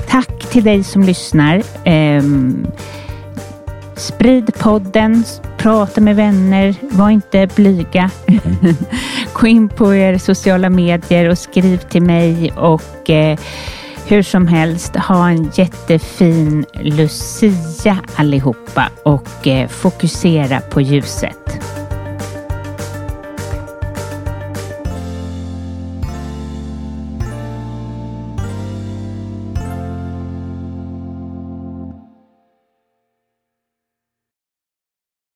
Tack till dig som lyssnar. Ehm, sprid podden, prata med vänner, var inte blyga. Gå in på er sociala medier och skriv till mig och eh, hur som helst, ha en jättefin Lucia allihopa och eh, fokusera på ljuset.